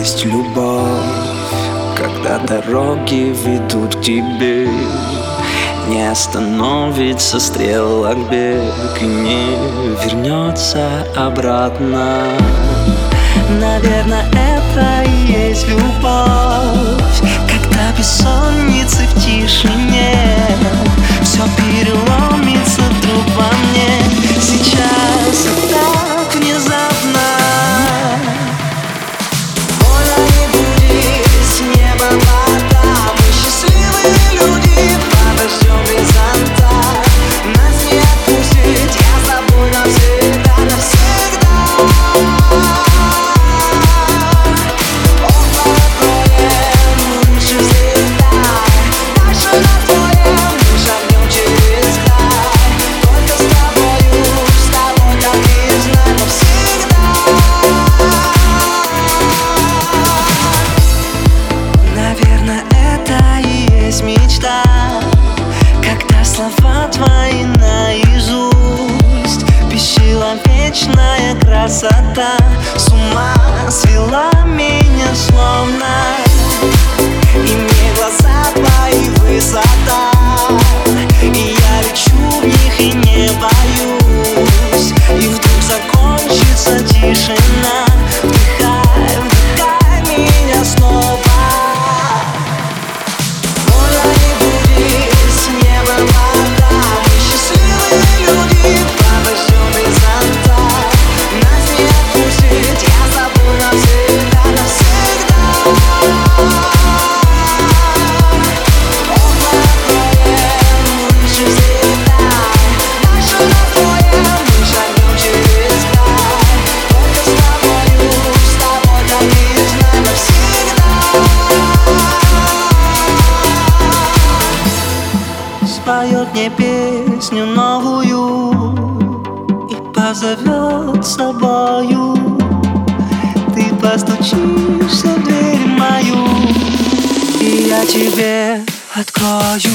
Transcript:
Есть любовь Когда дороги ведут к тебе. Не остановится стрелок бег не вернется обратно. Наверное, это и есть любовь Когда бессонницы в тишине слова твои наизусть. Бесчеловечная красота. С ума свела меня словно. И мне глаза твои высота. И я лечу в них и не боюсь. И вдруг закончится тишина Споет мне песню новую И позовет с собою Ты постучишься в дверь мою И я тебе открою